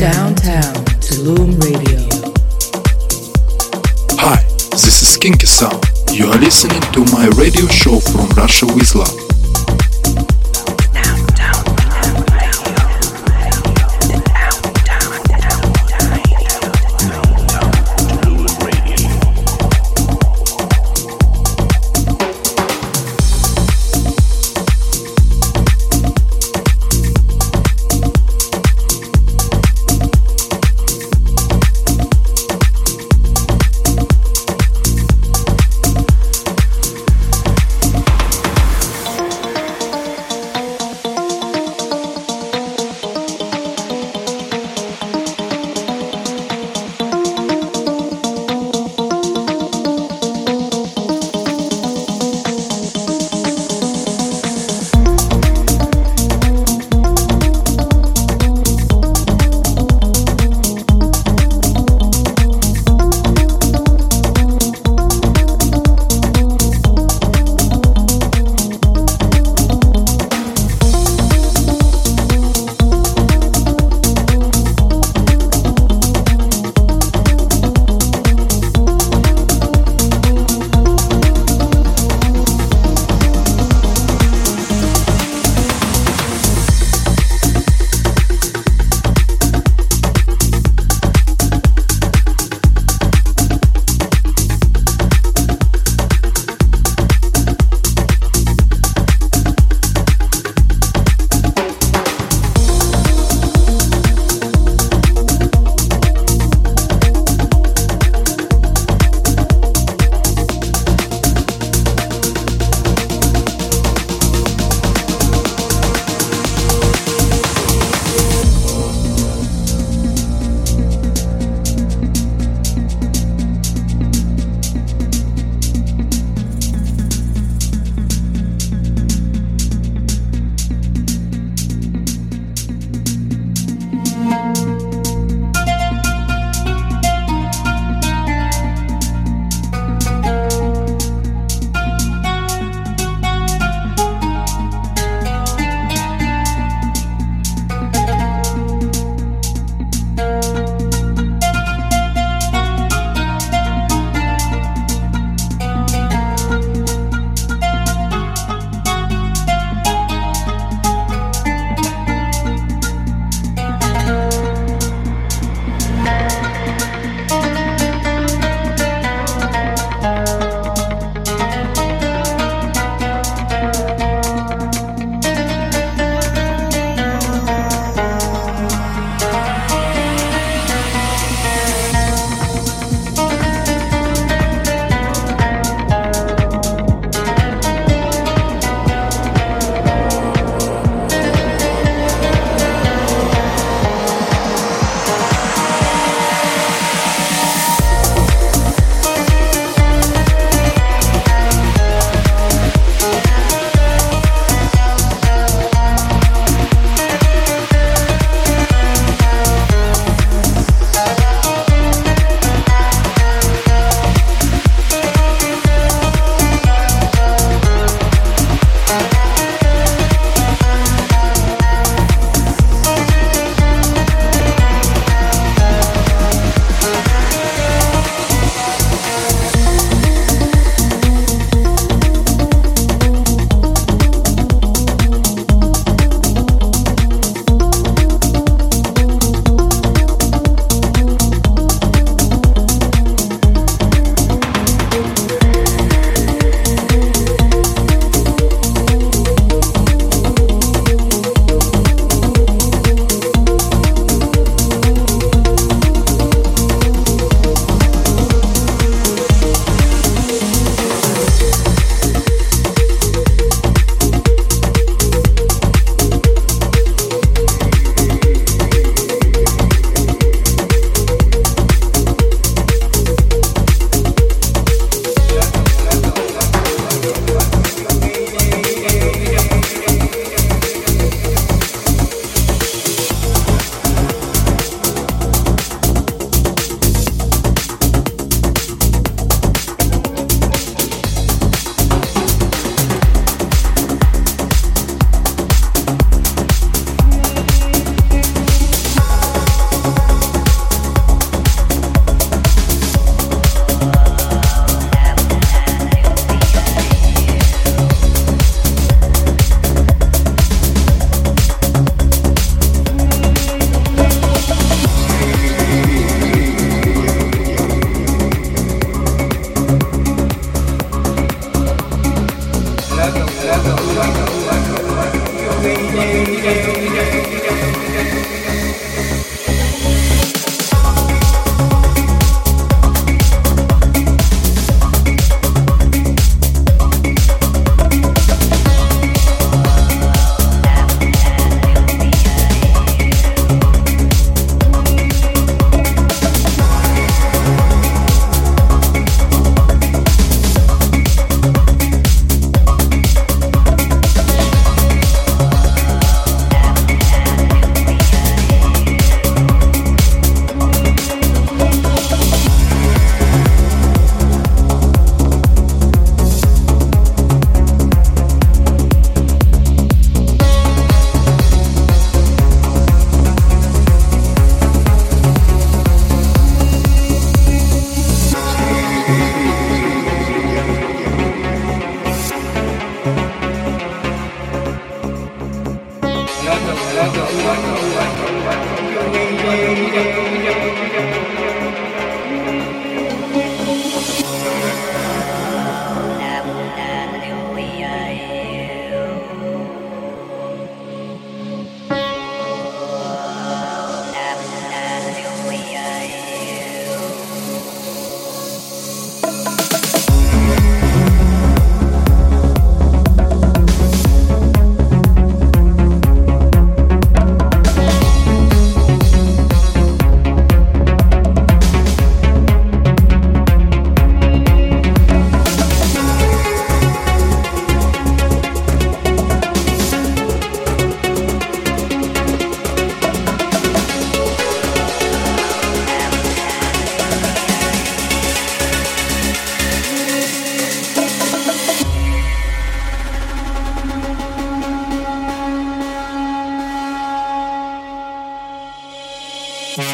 Downtown Tulum Radio. Hi, this is Kinky Sound. You are listening to my radio show from Russia with Love.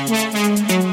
Música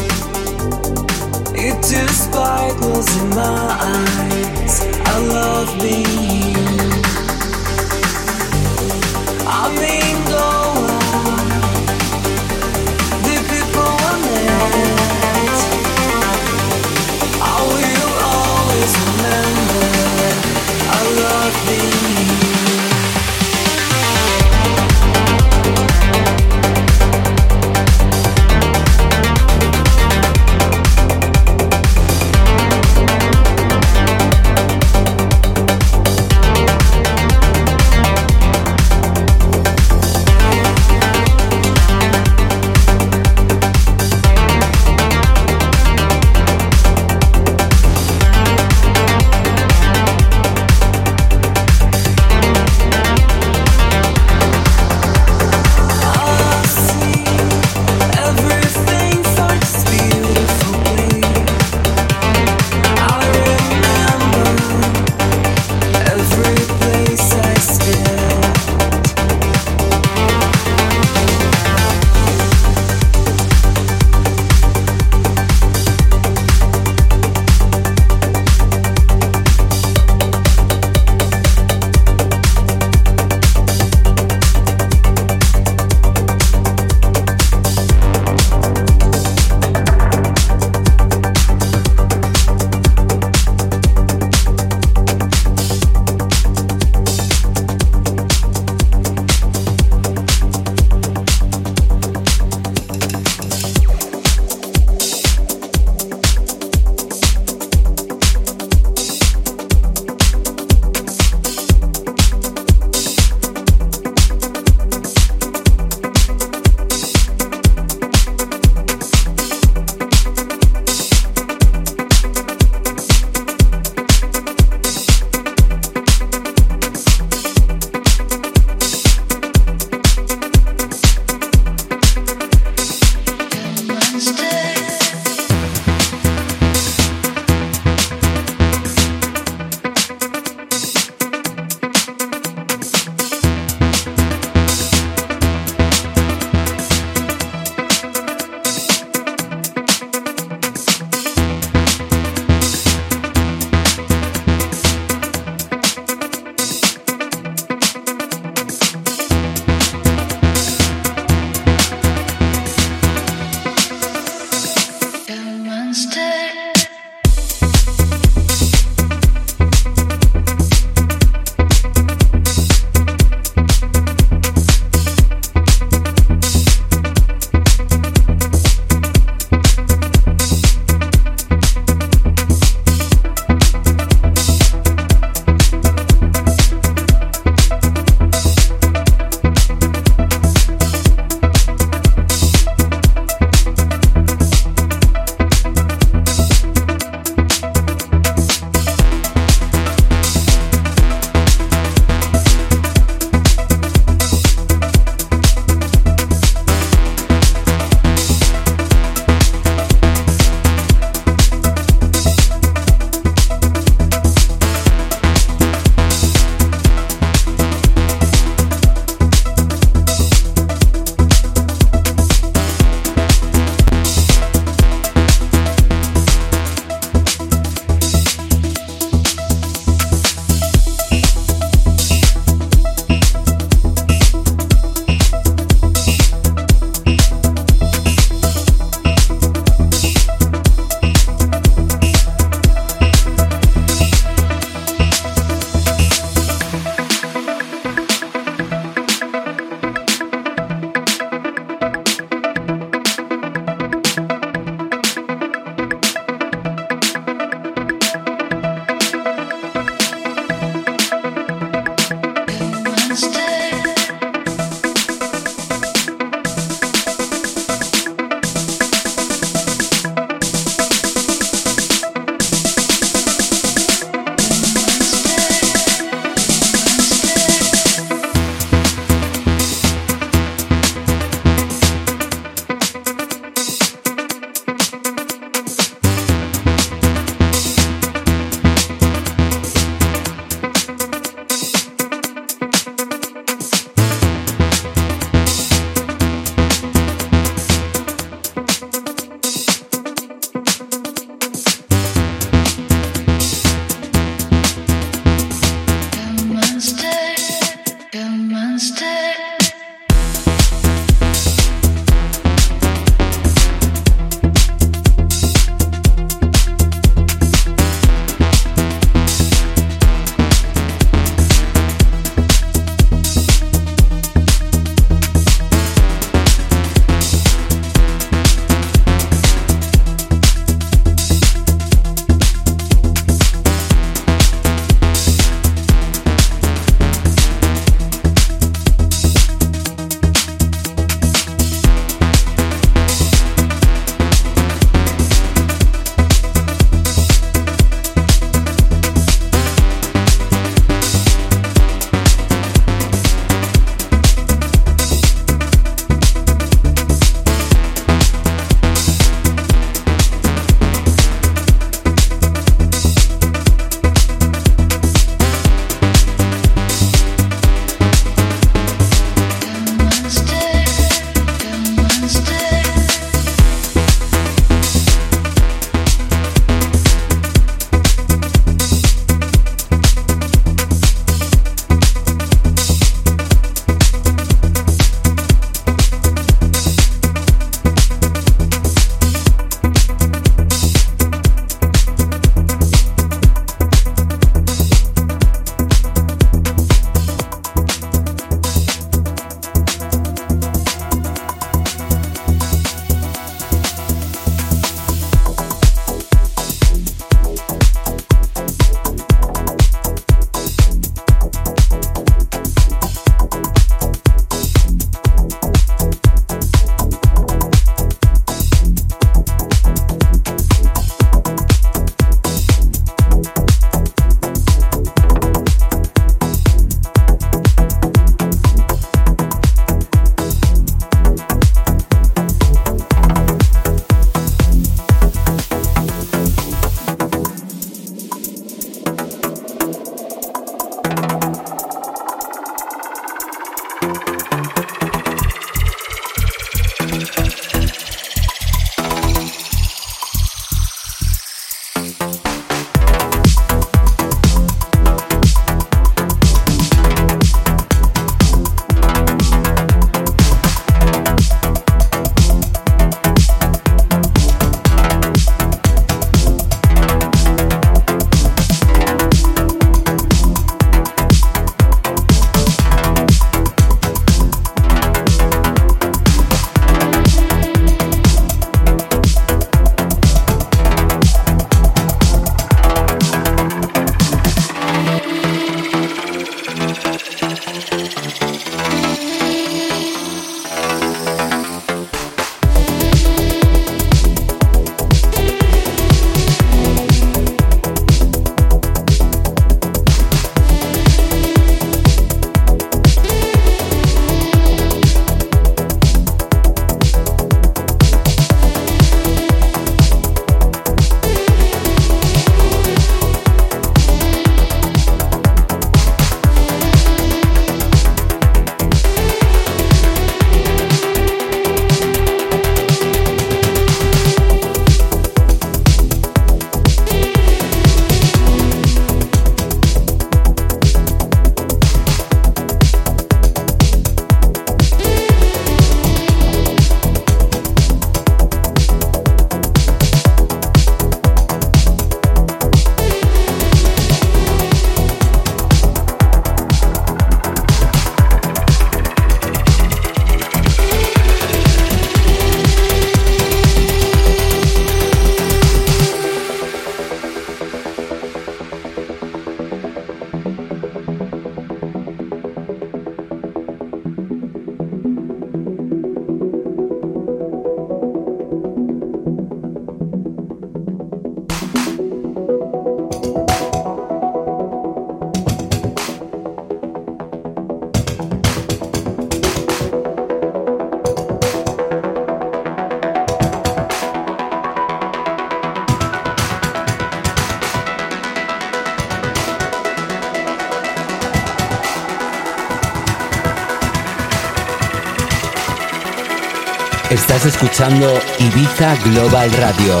Escuchando Ibiza Global Radio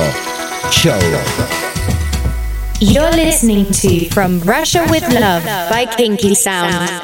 Show. You're listening to From Russia with Love by Kinky Sound.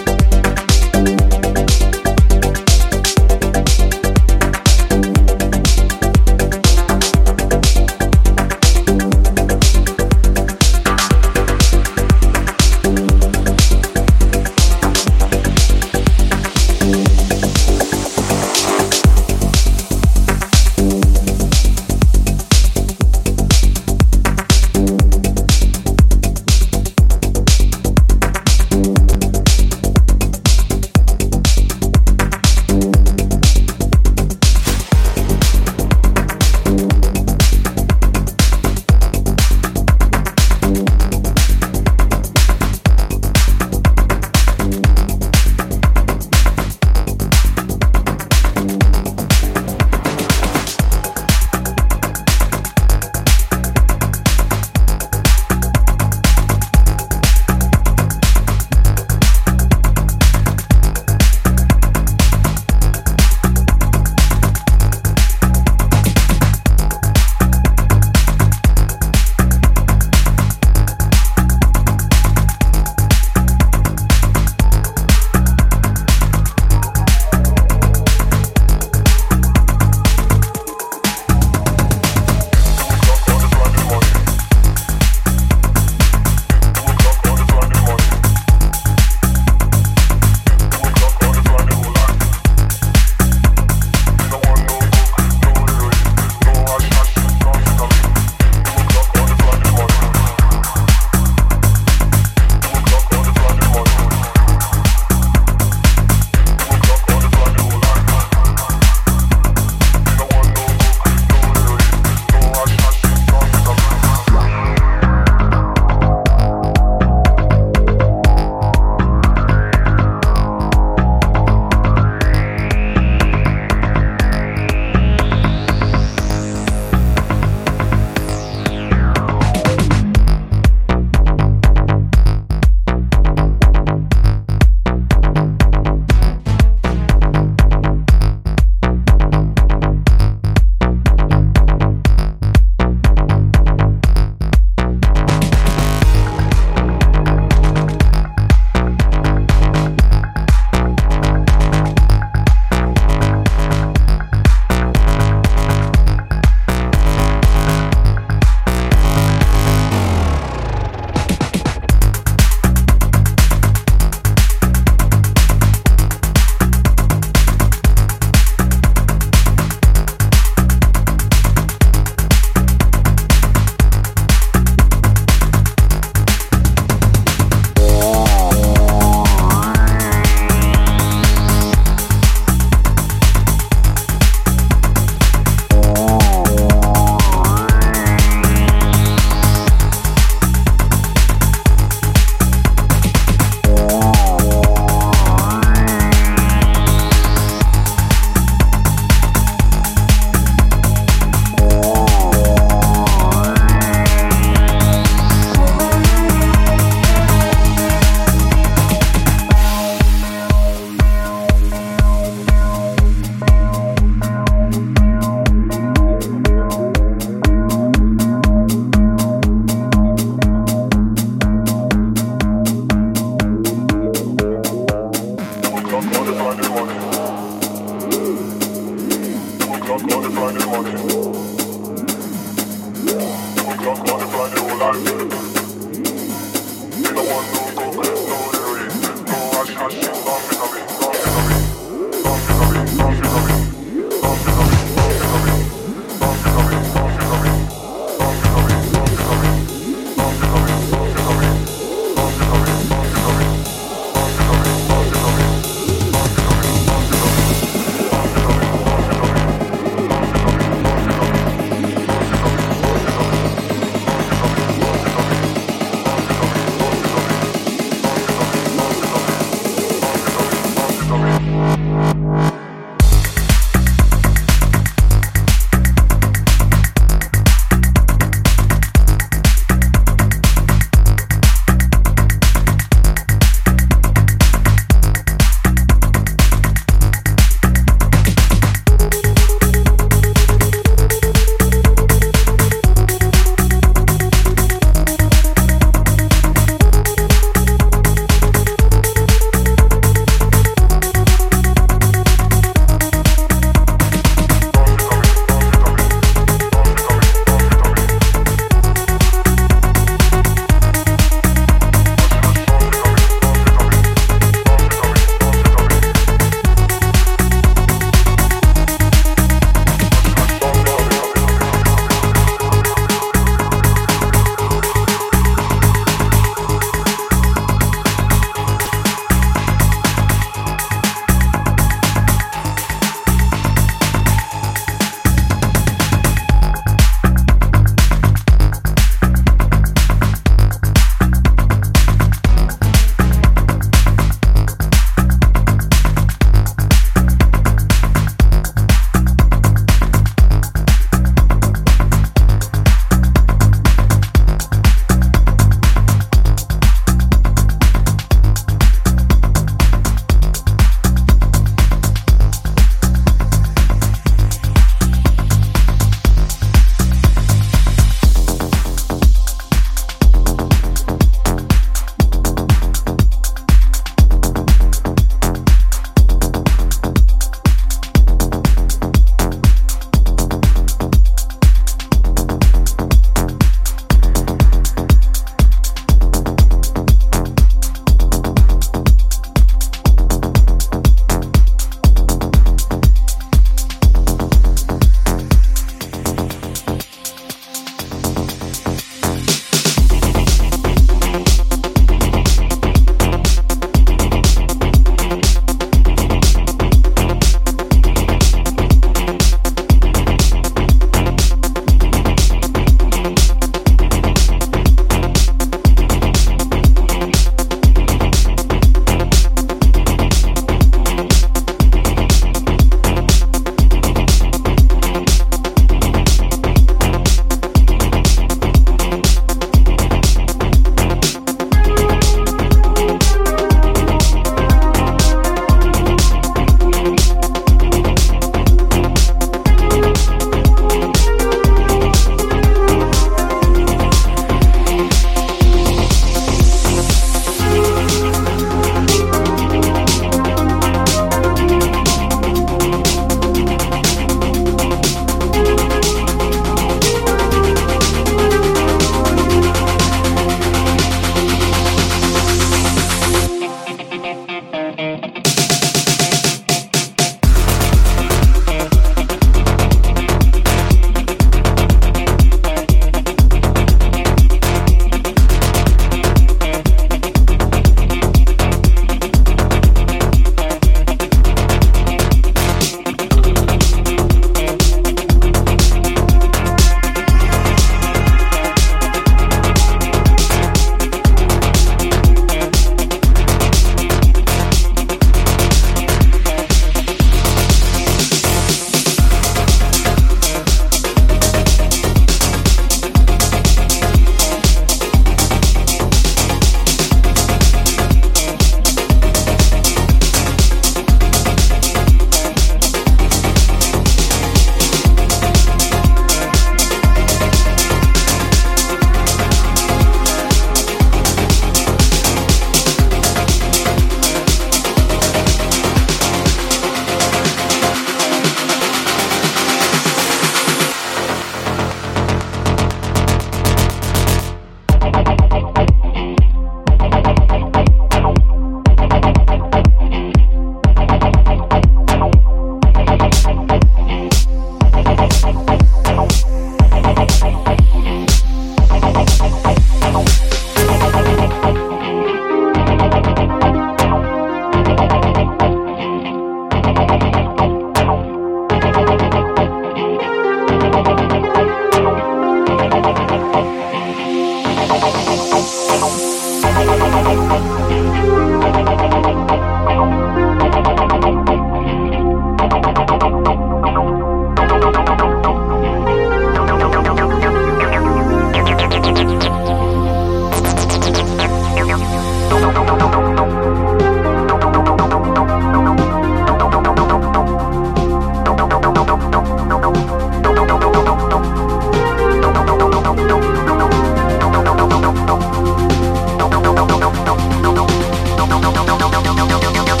não, não, não, não.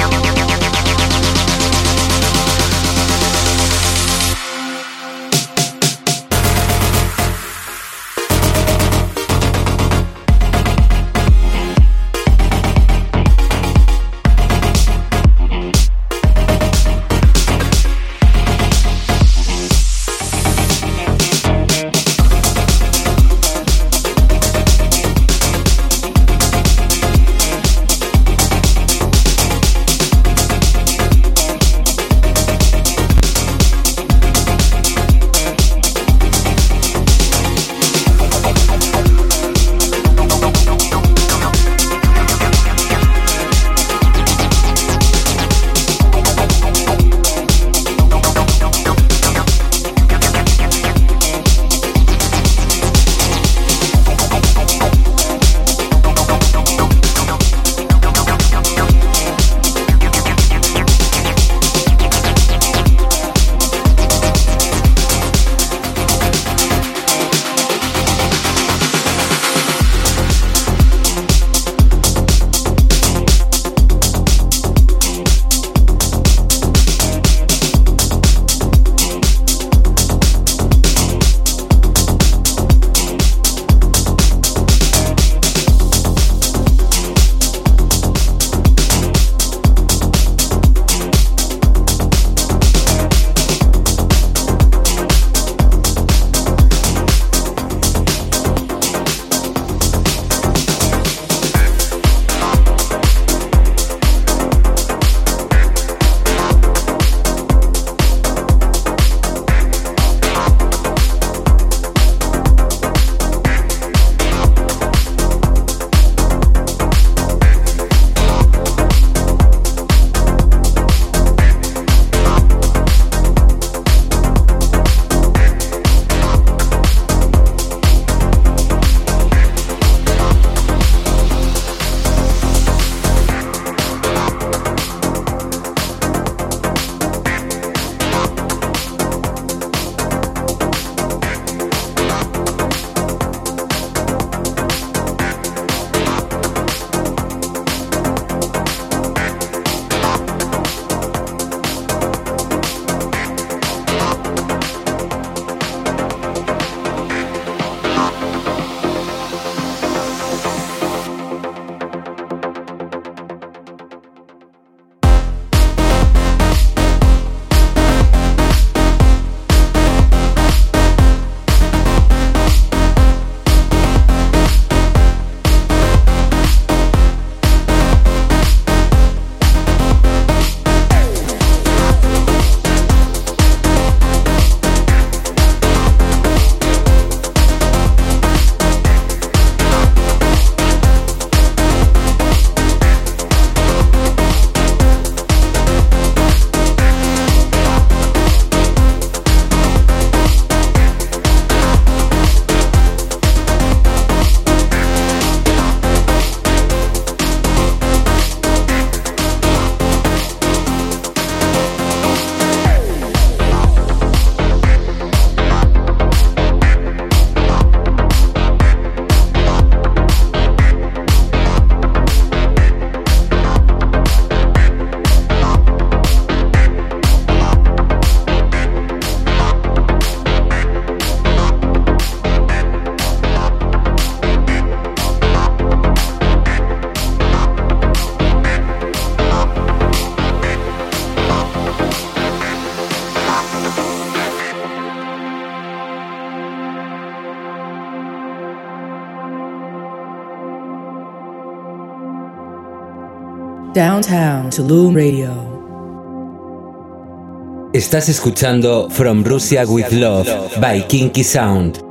Downtown Tulum Radio. Estás escuchando From Russia with Love by Kinky Sound.